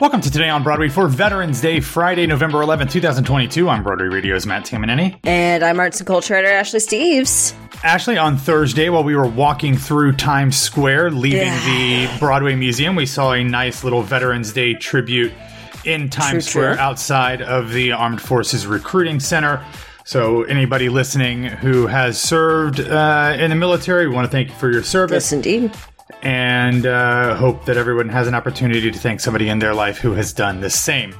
Welcome to Today on Broadway for Veterans Day, Friday, November 11, 2022. I'm Broadway Radio's Matt Tamanini. And I'm arts and culture editor Ashley Steves. Ashley, on Thursday, while we were walking through Times Square, leaving Yeah. the Broadway Museum, we saw a nice little Veterans Day tribute in Times True, Square true. outside of the Armed Forces Recruiting Center. So, anybody listening who has served uh, in the military, we want to thank you for your service Yes, indeed. And uh, hope that everyone has an opportunity to thank somebody in their life who has done the same.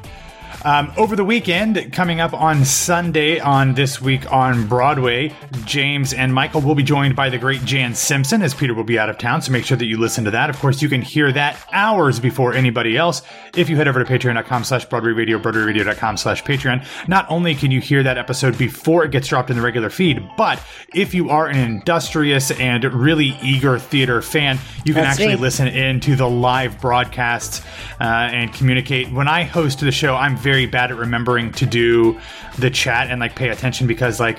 Um, over the weekend, coming up on Sunday on This Week on Broadway, James and Michael will be joined by the great Jan Simpson as Peter will be out of town, so make sure that you listen to that. Of course, you can hear that hours before anybody else if you head over to patreon.com slash Broadway Radio, broadwayradio.com slash Patreon. Not only can you hear that episode before it gets dropped in the regular feed, but if you are an industrious and really eager theater fan, you can That's actually me. listen in to the live broadcasts uh, and communicate. When I host the show, I'm very bad at remembering to do the chat and like pay attention because like.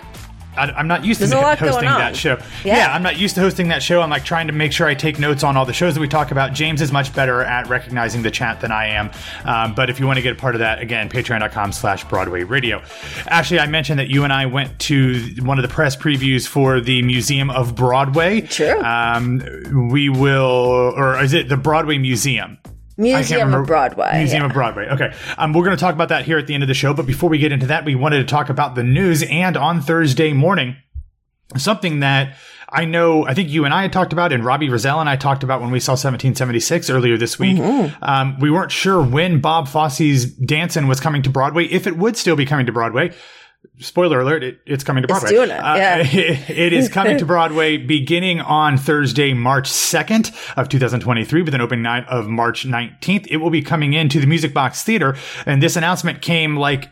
I, I'm not used There's to hosting that show. Yeah. yeah, I'm not used to hosting that show. I'm like trying to make sure I take notes on all the shows that we talk about. James is much better at recognizing the chat than I am. Um, but if you want to get a part of that, again, patreon.com slash Broadway Radio. Actually, I mentioned that you and I went to one of the press previews for the Museum of Broadway. True. Um, we will, or is it the Broadway Museum? Museum of Broadway. Museum yeah. of Broadway. Okay. Um, we're going to talk about that here at the end of the show. But before we get into that, we wanted to talk about the news. And on Thursday morning, something that I know, I think you and I had talked about, and Robbie Rozelle and I talked about when we saw 1776 earlier this week. Mm-hmm. Um, we weren't sure when Bob Fosse's Dancin' was coming to Broadway, if it would still be coming to Broadway. Spoiler alert, it, it's coming to Broadway. it, Uh, yeah. it is coming to Broadway beginning on Thursday, March 2nd of 2023 with an opening night of March 19th. It will be coming into the Music Box Theater. And this announcement came like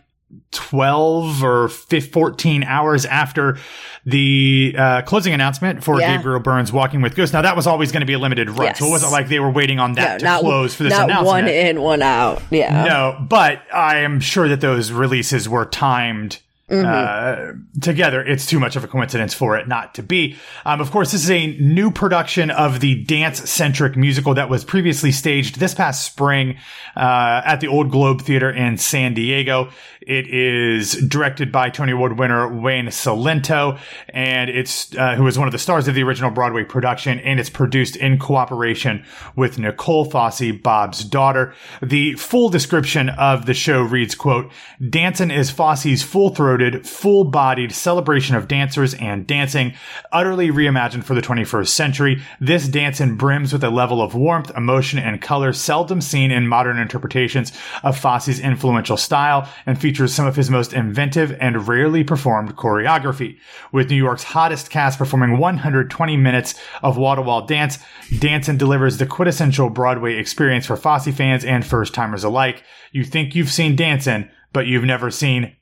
12 or 15, 14 hours after the uh, closing announcement for Yeah. Gabriel Byrne's Walking with Ghosts. Now that was always going to be a limited run. So it wasn't like they were waiting on that No, to not, close for this not announcement. one in, one out. Yeah. No, but I am sure that those releases were timed Mm-hmm. uh, together. It's too much of a coincidence for it not to be. Um, of course, this is a new production of the dance centric musical that was previously staged this past spring uh, at the Old Globe Theater in San Diego. It is directed by Tony Award winner Wayne Cilento, and it's uh, who was one of the stars of the original Broadway production, and it's produced in cooperation with Nicole Fosse, Bob's daughter. The full description of the show reads, quote, Dancin' is Fosse's full-throated, full-bodied celebration of dancers and dancing, utterly reimagined for the 21st century. This dancin' brims with a level of warmth, emotion, and color seldom seen in modern interpretations of Fosse's influential style and features some of his most inventive and rarely performed choreography. With New York's hottest cast performing 120 minutes of wall-to-wall dance, Dancin' delivers the quintessential Broadway experience for Fosse fans and first-timers alike. You think you've seen Dancin', but you've never seen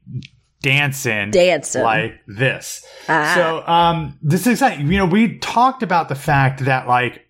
Dancin' Dancin'. like this. Ah. So, um, this is exciting. You know, we talked about the fact that like,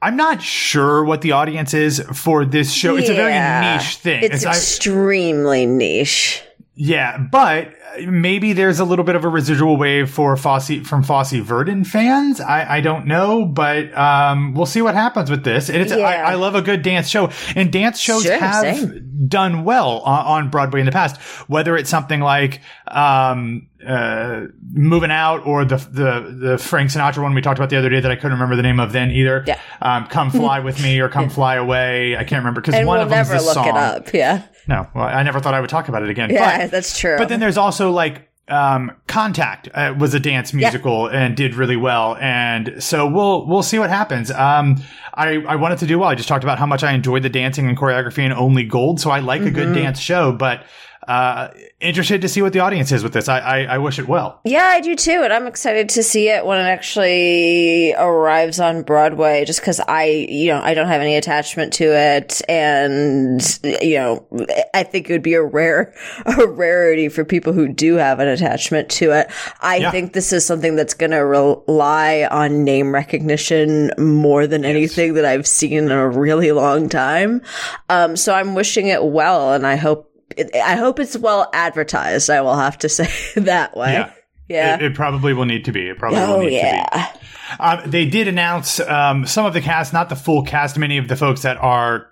I'm not sure what the audience is for this show. It's a very niche thing. It's I- extremely niche. yeah, but maybe there's a little bit of a residual wave for Fosse from Fosse Verdon fans. I, I don't know, but um, we'll see what happens with this. And It's, Yeah. I, I love a good dance show, and dance shows Sure, have same. done well on, on Broadway in the past. Whether it's something like um, uh, Movin' Out or the the the Frank Sinatra one we talked about the other day that I couldn't remember the name of then either. Yeah. Um, come fly with me or come fly away. I can't remember because one we'll of them is never the look song. it up. Yeah. No, well, I never thought I would talk about it again. Yeah, but, that's true. But then there's also like um, Contact uh, was a dance musical and did really well, and so we'll we'll see what happens. Um, I I wanted to do well. I just talked about how much I enjoyed the dancing and choreography in Only Gold, so I like a Mm-hmm. good dance show, but. Uh, interested to see what the audience is with this. I, I, I wish it well. Yeah, I do too, and I'm excited to see it when it actually arrives on Broadway. Just because I, you know, I don't have any attachment to it, and you know, I think it would be a rare, a rarity for people who do have an attachment to it. I Yeah. think this is something that's going to rely on name recognition more than anything that I've seen in a really long time. Um, so I'm wishing it well, and I hope. I hope it's well advertised. I will have to say that way. Yeah. Yeah. It, it probably will need to be. It probably will oh need to be. yeah. Um, they did announce um, some of the cast, not the full cast. Many of the folks that are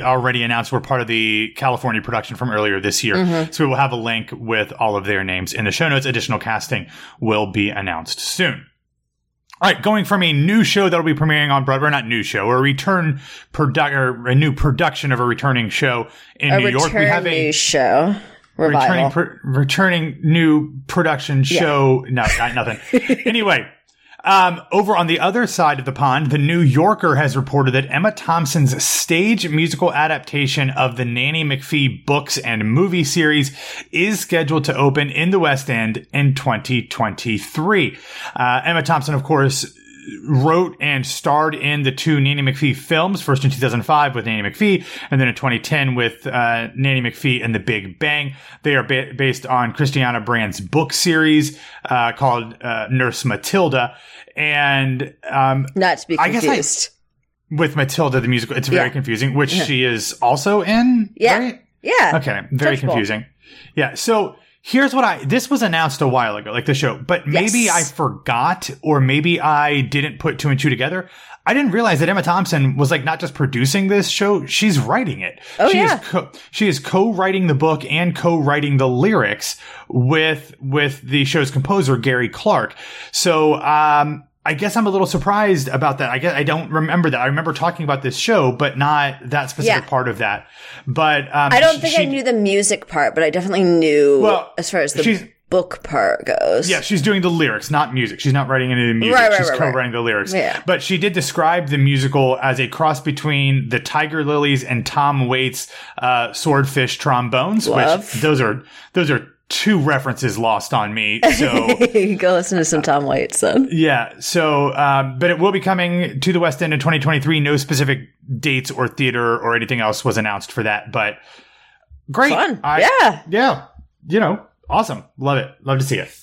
already announced were part of the California production from earlier this year. Mm-hmm. So we will have a link with all of their names in the show notes. Additional casting will be announced soon. All right, going from a new show that'll be premiering on Broadway, not new show, or a return produ- or a new production of a returning show in A New York. We have a show revival. returning pr- returning new production show. No, not nothing. anyway, um, over on the other side of the pond, the New Yorker has reported that Emma Thompson's stage musical adaptation of the Nanny McPhee books and movie series is scheduled to open in the West End in 2023. Uh, Emma Thompson, of course, wrote and starred in the two Nanny McPhee films, first in 2005 with Nanny McPhee, and then in 2010 with uh, Nanny McPhee and The Big Bang. They are ba- based on Christianna Brand's book series uh, called uh, Nurse Matilda. And um, Not to be I guess I- confused. with Matilda, the musical, it's very Yeah. confusing, which she is also in, Yeah. right? yeah. Okay, very Touchable. confusing. Yeah, so here's what I this was announced a while ago, like the show, but maybe Yes. I forgot or maybe I didn't put two and two together. I didn't realize that Emma Thompson was like not just producing this show, she's writing it. Oh, she yeah. is co- she is co-writing the book and co-writing the lyrics with with the show's composer Gary Clark. So um I guess I'm a little surprised about that. I guess I don't remember that. I remember talking about this show, but not that specific Yeah. part of that. But um, I don't think she- I knew the music part, but I definitely knew Well, as far as the book part goes. Yeah, she's doing the lyrics, not music. She's not writing any of the music. Right, right, she's right. co-writing the lyrics. Yeah. But she did describe the musical as a cross between the Tiger Lillies and Tom Waits' uh, Swordfish Trombones, Love. which those are those are two references lost on me. So Go listen to some Tom Waits then. yeah, so um, but it will be coming to the West End in 2023. No specific dates or theater or anything else was announced for that, but great. Fun. I- yeah. yeah, you know, awesome. Love it. Love to see it.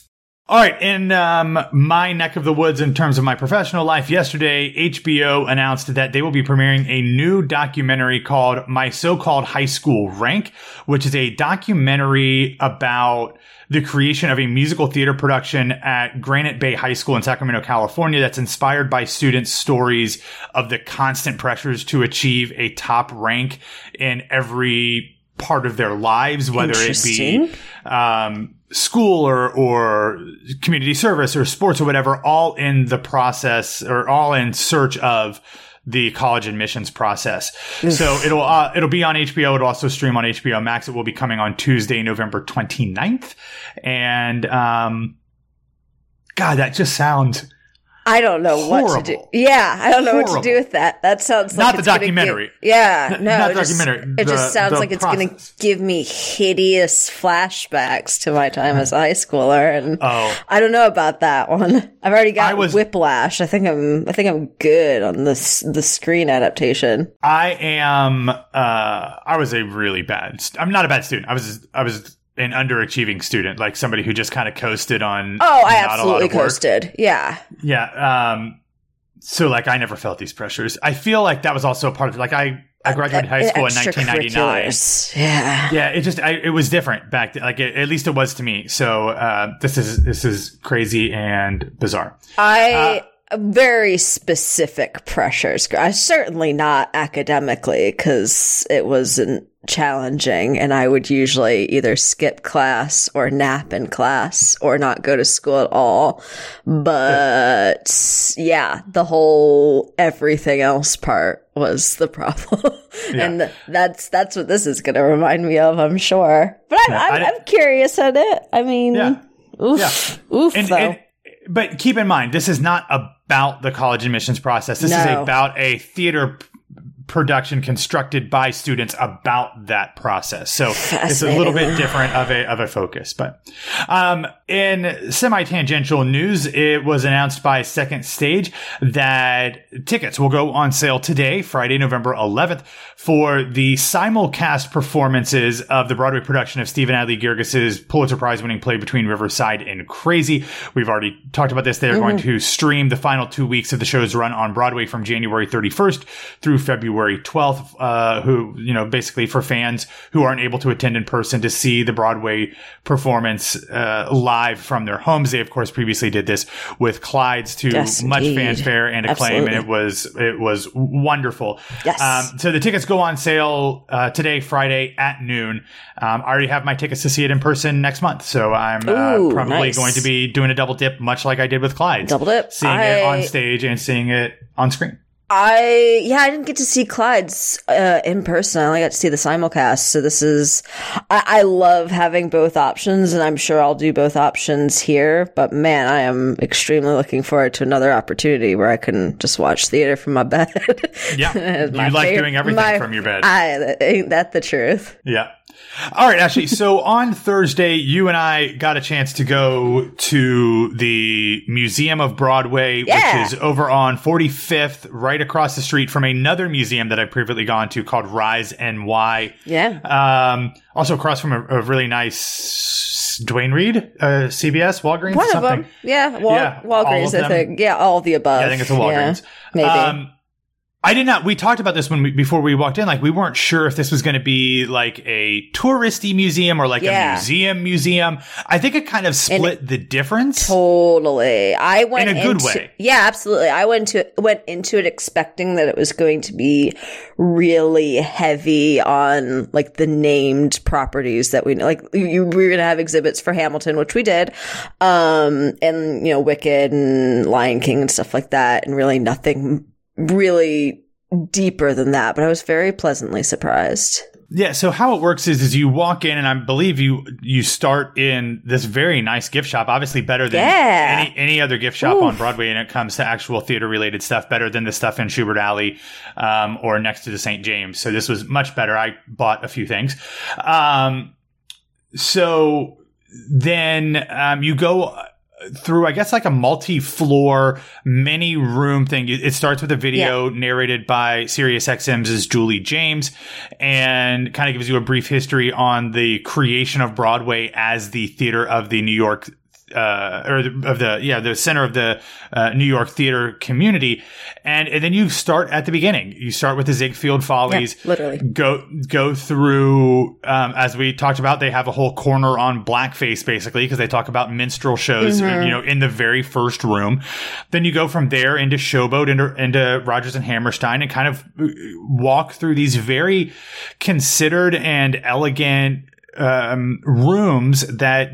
All right, in um, my neck of the woods, in terms of my professional life, yesterday HBO announced that they will be premiering a new documentary called "My So-Called High School Rank," which is a documentary about the creation of a musical theater production at Granite Bay High School in Sacramento, California, that's inspired by students' stories of the constant pressures to achieve a top rank in every part of their lives, whether it be um, school or or community service or sports or whatever, all in the process or all in search of the college admissions process. so it'll uh, it'll be on HBO. It'll also stream on HBO Max. It will be coming on Tuesday, November 29th. And um, God, that just sounds I don't know what to do. Yeah, I don't know what to do with that. That sounds like Not the documentary. give- yeah, no, not it the just, documentary, It the- just sounds the like it's going to give me hideous flashbacks to my time as a high schooler, and Oh. I don't know about that one. I've already got I was- whiplash. I think I'm. I think I'm good on this the screen adaptation. I am. Uh, I was a really bad. St- I'm not a bad student. I was. I was an underachieving student, like somebody who just kind of coasted on. Oh, I not a lot absolutely coasted. Yeah, Yeah. Um. So like, I never felt these pressures. I feel like that was also a part of like I. I graduated high school in 1999. Yeah. Yeah, it just I, it was different back then. Like it, at least it was to me. So uh, this is this is crazy and bizarre. I very specific pressures. I uh, certainly not academically because it wasn't challenging, and I would usually either skip class or nap in class or not go to school at all. But yeah, the whole everything else part was the problem, and that's that's what this is going to remind me of. I'm sure, but I'm Yeah, I'm, I- I'm curious at it. I mean, Yeah. oof, oof, And, though. and but keep in mind, this is not about the college admissions process. This is about a theater production constructed by students about that process. So it's a little bit different of a of a focus. But um, in semi tangential news, it was announced by Second Stage that tickets will go on sale today, Friday, November 11th, for the simulcast performances of the Broadway production of Stephen Adly Guirgis's Pulitzer Prize winning play Between Riverside and Crazy. We've already talked about this. They're going to stream the final two weeks of the show's run on Broadway from January 31st through February February 12th, uh, who, you know, basically for fans who aren't able to attend in person to see the Broadway performance, uh, live from their homes. They, of course, previously did this with Clyde's to Yes, much indeed. fanfare and acclaim. Absolutely. And it was, it was wonderful. Yes. Um, so the tickets go on sale, uh, today, Friday at noon. Um, I already have my tickets to see it in person next month. So I'm, uh, Ooh, probably nice. going to be doing a double dip, much like I did with Clyde's. Double dip. Seeing it on stage and seeing it on screen. I yeah, I didn't get to see Clyde's uh, in person. I only got to see the simulcast. So this is, I, I love having both options, and I'm sure I'll do both options here. But man, I am extremely looking forward to another opportunity where I can just watch theater from my bed. Yeah. My You like favorite- doing everything my- from your bed. I, ain't that the truth? Yeah. All right, Ashley. So on Thursday, you and I got a chance to go to the Museum of Broadway, Yeah. which is over on 45th, right across the street from another museum that I've previously gone to called Rise NY. Yeah. Um, also across from a, a really nice Duane Reade, uh, CVS, Walgreens, One of them. Yeah. Wal- Yeah, Walgreens, I think. Yeah, all the above. Yeah, I think it's a Walgreens. Yeah, maybe. Um, I did not. We talked about this when we, before we walked in. Like we weren't sure if this was going to be like a touristy museum or like Yeah. a museum museum. I think it kind of split the difference. Totally. I went In a good into, way. Yeah, absolutely. I went to went into it expecting that it was going to be really heavy on like the named properties that we know. Like you, we were gonna have exhibits for Hamilton, which we did, um, and you know Wicked and Lion King and stuff like that, and really nothing really deeper than that. But I was very pleasantly surprised. Yeah. So how it works is, is you walk in, and I believe you you start in this very nice gift shop. Obviously, better than Yeah. any any other gift shop on Broadway, and it comes to actual theater related stuff. Better than the stuff in Shubert Alley um, or next to the St. James. So this was much better. I bought a few things. Um, so then um, you go through, I guess, like a multi-floor, many-room thing. It it starts with a video narrated by Sirius XM's Julie James, and kind of gives you a brief history on the creation of Broadway as the theater of the New York. Uh, or the, of the yeah the center of the uh, New York theater community, and, and then you start at the beginning. You start with the Ziegfeld Follies, literally. go go through um, as we talked about they have a whole corner on blackface basically because they talk about minstrel shows Mm-hmm. you know in the very first room then you go from there into showboat into, into Rodgers and hammerstein and kind of uh, walk through these very considered and elegant um, rooms that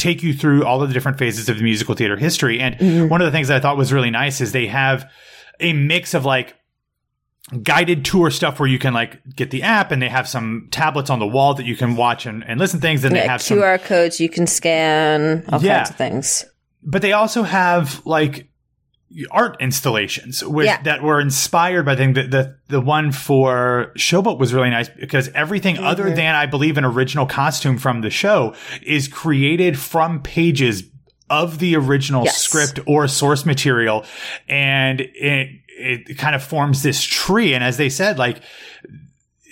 take you through all of the different phases of the musical theater history and Mm-hmm. one of the things that i thought was really nice is they have a mix of like guided tour stuff where you can like get the app and they have some tablets on the wall that you can watch and, and listen to things and they Yeah, have some QR codes you can scan, all Yeah. kinds of things. but they also have like art installations with Yeah. that were inspired by things. The, the the one for Showboat was really nice because everything Mm-hmm. other than I believe an original costume from the show is created from pages of the original Yes. script or source material, and it it kind of forms this tree. And as they said, like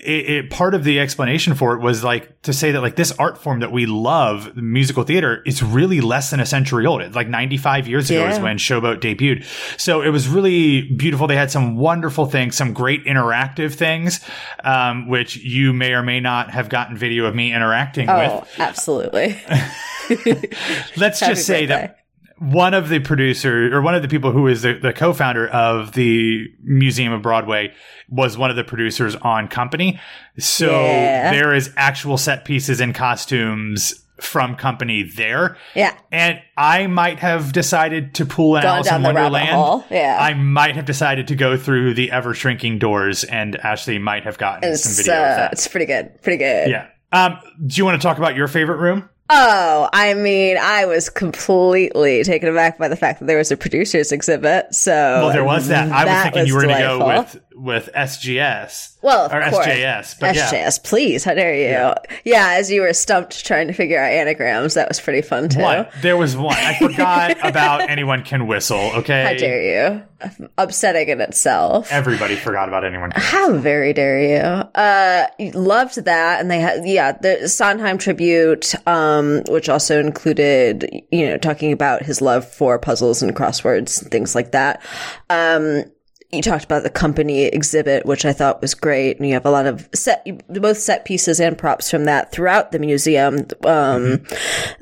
it, it part of the explanation for it was like to say that like this art form that we love, musical theater, is really less than a century old. It's like 95 years ago is Yeah. when Showboat debuted. So it was really beautiful. They had some wonderful things, some great interactive things, um, which you may or may not have gotten video of me interacting Oh, with. absolutely. Let's just say that. One of the producers or one of the people who is the, the co-founder of the Museum of Broadway was one of the producers on Company. So Yeah. there is actual set pieces and costumes from Company there. Yeah. And I might have decided to pull an Gone Alice in Wonderland. Yeah. I might have decided to go through the ever shrinking doors and Ashley might have gotten some It's, video of uh, it's pretty good. Pretty good. Yeah. Um, do you want to talk about your favorite room? Oh, I mean, I was completely taken aback by the fact that there was a producer's exhibit. So, Well, there was that. I was that thinking you were going to go with with SGS. Well, of or course. SJS, but yeah. Please. How dare you? Yeah. as you were stumped trying to figure out anagrams, that was pretty fun too. One. There was one. I forgot about anyone can whistle. Okay. How dare you? Upsetting in itself. Everybody forgot about anyone. Can. How very dare you? Uh, loved that, and they had yeah the Sondheim tribute, um, which also included you know talking about his love for puzzles and crosswords and things like that. Um, you talked about the company exhibit, which I thought was great, and you have a lot of set, both set pieces and props from that throughout the museum. Um,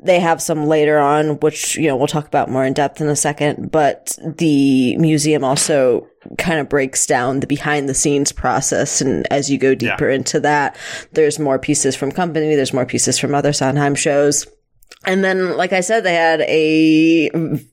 They have some later on, which you know we'll talk about more in depth in a second. But the museum also kind of breaks down the behind the scenes process, and as you go deeper into that, there's more pieces from company, there's more pieces from other Sondheim shows. And then, like I said, they had a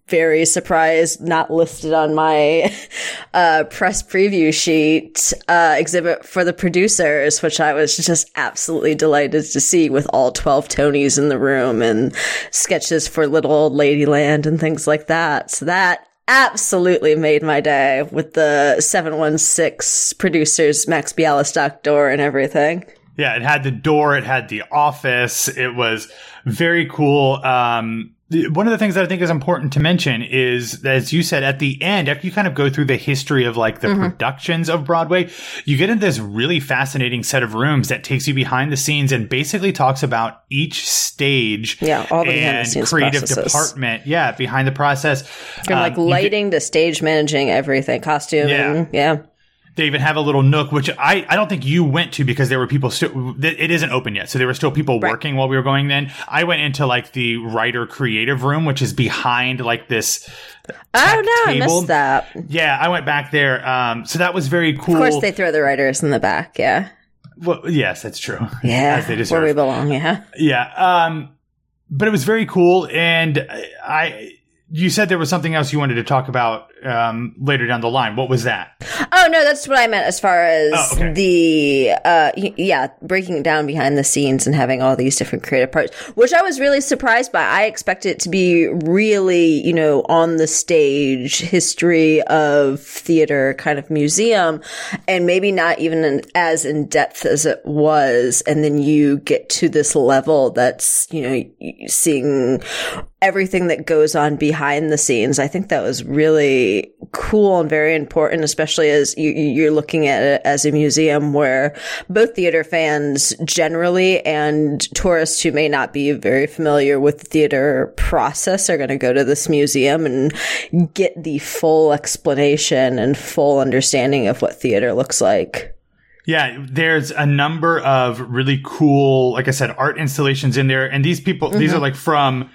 very surprise, not listed on my uh, press preview sheet uh, exhibit for the producers, which I was just absolutely delighted to see with all 12 Tonys in the room and sketches for Little Old Ladyland and things like that. So that absolutely made my day with the 716 producers, Max Bialystock door and everything. Yeah, it had the door, it had the office. It was very cool. Um, one of the things that I think is important to mention is, as you said, at the end, after you kind of go through the history of like the Mm-hmm. productions of Broadway, you get into this really fascinating set of rooms that takes you behind the scenes and basically talks about each stage Yeah, all the and creative processes. department. Yeah, behind the process. From like Um, get- lighting to stage managing everything, costuming. Yeah. yeah. They even have a little nook, which I, I don't think you went to because there were people still, it isn't open yet. So there were still people Right. working while we were going then. I went into like the writer creative room, which is behind like this. Oh no, I missed that. Yeah, I went back there. Um, so that was very cool. Of course, they throw the writers in the back. Yeah, well, yes, that's true. yeah, As they where we belong. Yeah. Yeah. Um, but it was very cool. And I, you said there was something else you wanted to talk about, um, later down the line. What was that? Oh no, that's what I meant as far as Oh, okay. the uh yeah, breaking it down behind the scenes and having all these different creative parts, which I was really surprised by. I expected it to be really, you know, on the stage history of theater kind of museum and maybe not even in, as in depth as it was and then you get to this level that's, you know, seeing everything that goes on behind the scenes. I think that was really cool and very important, especially as you, you're looking at it as a museum where both theater fans generally and tourists who may not be very familiar with the theater process are going to go to this museum and get the full explanation and full understanding of what theater looks like. Yeah, there's a number of really cool, like I said, art installations in there. And these people, these Mm-hmm. are like from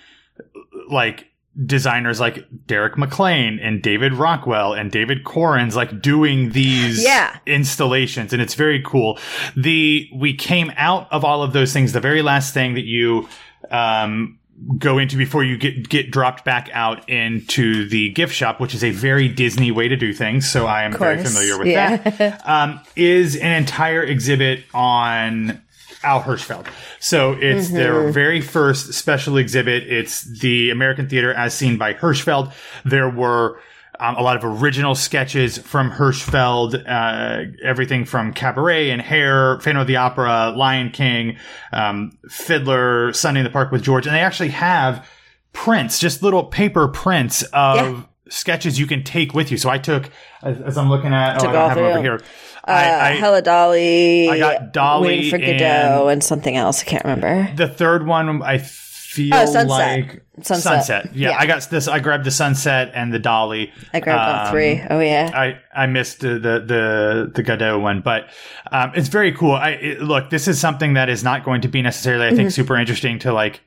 like designers like Derek McLane and David Rockwell and David Korins, like doing these Yeah. installations. And it's very cool. The, we came out of all of those things. The very last thing that you, um, go into before you get get dropped back out into the gift shop, which is a very Disney way to do things. So I am very familiar with yeah. that. Um, is an entire exhibit on Al Hirschfeld. So it's Mm-hmm. their very first special exhibit. It's the American theater as seen by Hirschfeld. There were um, a lot of original sketches from Hirschfeld, uh, everything from Cabaret and Hair, Phantom of the Opera, Lion King, um, Fiddler, Sunday in the Park with George, and they actually have prints, just little paper prints of Yeah. Sketches you can take with you. So I took, as, as I'm looking at, oh, I don't have them over here. Uh, I, I, Hello Dolly, I got Dolly Waiting for Godot, and- and, something else. I can't remember. the third one, I feel Oh, Sunset. like Sunset. Yeah, Yeah. I got this. I grabbed the Sunset and the Dolly. I grabbed all Um, three. Oh yeah. I, I missed the, the, the, the Godot one, but, um, it's very cool. I, it, look, this is something that is not going to be necessarily, I think, Mm-hmm. super interesting to like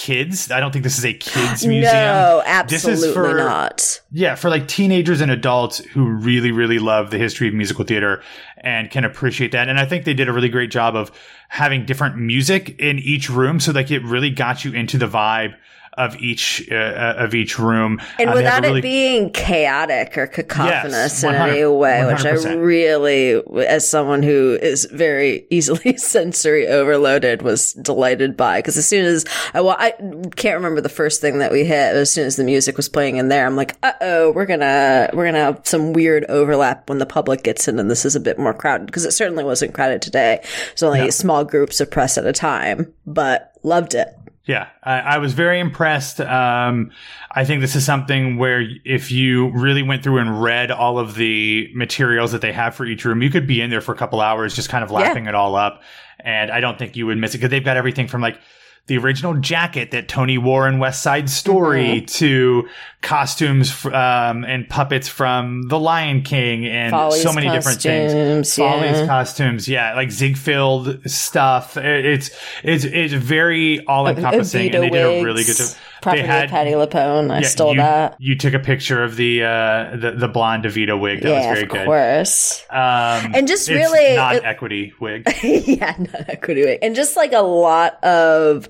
kids. I don't think this is a kids museum. No, This is absolutely for- not. Yeah, for like teenagers and adults who really, really love the history of musical theater and can appreciate that. And I think they did a really great job of having different music in each room. So like it really got you into the vibe of each, uh, uh, of each room. And Uh, without really- it being chaotic or cacophonous Yes, in any 100 way, which I really, as someone who is very easily sensory overloaded, was delighted by. Because as soon as I, well, I can't remember the first thing that we hit. As soon as the music was playing in there, I'm like, uh oh, we're gonna we're gonna have some weird overlap when the public gets in, and this is a bit more crowded. Because it certainly wasn't crowded today. There's only small groups of press at a time, but loved it. Yeah, I, I was very impressed. Um, I think this is something where if you really went through and read all of the materials that they have for each room, you could be in there for a couple hours just kind of lapping it all up. And I don't think you would miss it because they've got everything from like the original jacket that Tony wore in West Side Story Mm-hmm. to costumes um, and puppets from The Lion King and Follies so many different things. costumes, Follies yeah. costumes, yeah, like Ziegfeld stuff. It's it's it's very all encompassing, and they did a really good job. Property They had of Patti LuPone. I yeah, stole you, that. You took a picture of the uh, the, the blonde Evita wig. That was yeah, very of good. course. Um, And just really- not it- equity wig. yeah, no, equity couldn't. And just like a lot of,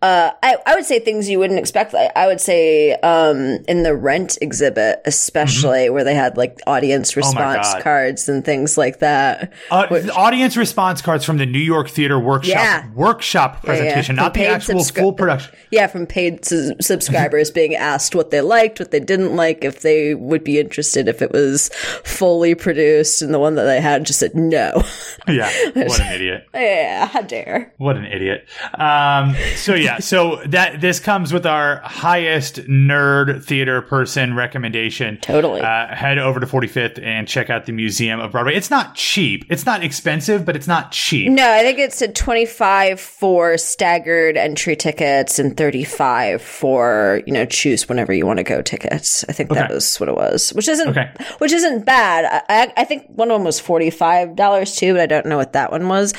uh, I, I would say things you wouldn't expect. I, I would say, um, in the rent exhibit, especially where they had like audience response Mm-hmm. Oh cards and things like that. Uh, the audience response cards from the New York Theater Workshop Yeah. workshop presentation, From not the actual subscri- full production. Yeah, from paid su- subscribers being asked what they liked, what they didn't like, if they would be interested if it was fully produced, and the one that they had just said no. Yeah, what an idiot. yeah, how dare. What an idiot. Um, so yeah, so that this comes with our highest nerd theater person recommendation. Totally. Uh, head over to 45th and check out the Museum of Broadway. It's not cheap. It's not expensive, but it's not cheap. No, I think it's a 25 for staggered entry tickets and 35 for, you know, choose whenever you want to go tickets. I think that Okay. was what it was, which isn't, Okay. which isn't bad. I, I, I think one of them was $45 too, but I don't know what that one was.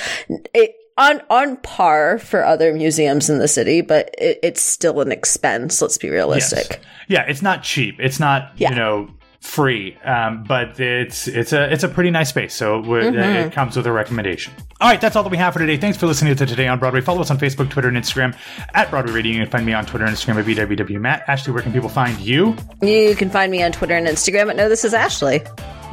It, on, on par for other museums in the city, but it, it's still an expense. Let's be Yes. realistic. Yeah, it's not cheap. It's not Yeah. you know free, um, but it's it's a it's a pretty nice space. So Mm-hmm. it comes with a recommendation. All right, that's all that we have for today. Thanks for listening to Today on Broadway. Follow us on Facebook, Twitter, and Instagram at Broadway Radio. You can find me on Twitter and Instagram at BWW Matt. Ashley, where can people find you? You can find me on Twitter and Instagram at No This Is Ashley.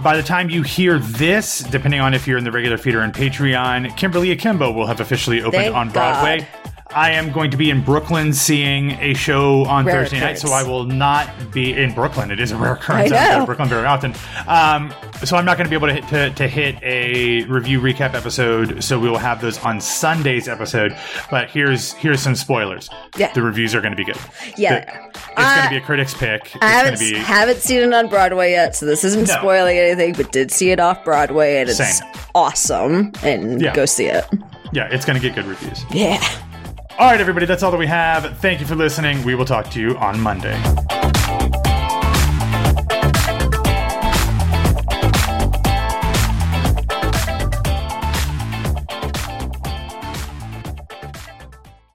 By the time you hear this, depending on if you're in the regular feeder and Patreon, Kimberly Akimbo will have officially opened Thank on Broadway. God. I am going to be in Brooklyn seeing a show on Rare Thursday night, so. I will not be in Brooklyn. It is a rare occurrence. I I don't go to Brooklyn very often. Um, so I'm not going to be able to hit, to, to hit a review recap episode. So we will have those on Sunday's episode. But here's here's some spoilers. Yeah. the reviews are going to be good. Yeah. The- it's going to be a critic's pick. It's I haven't, be haven't seen it on Broadway yet, so this isn't No. spoiling anything, but did see it off Broadway and it's Same. awesome. And Yeah. go see it. yeah, it's going to get good reviews. Yeah. All right, everybody, that's all that we have. Thank you for listening. We will talk to you on Monday.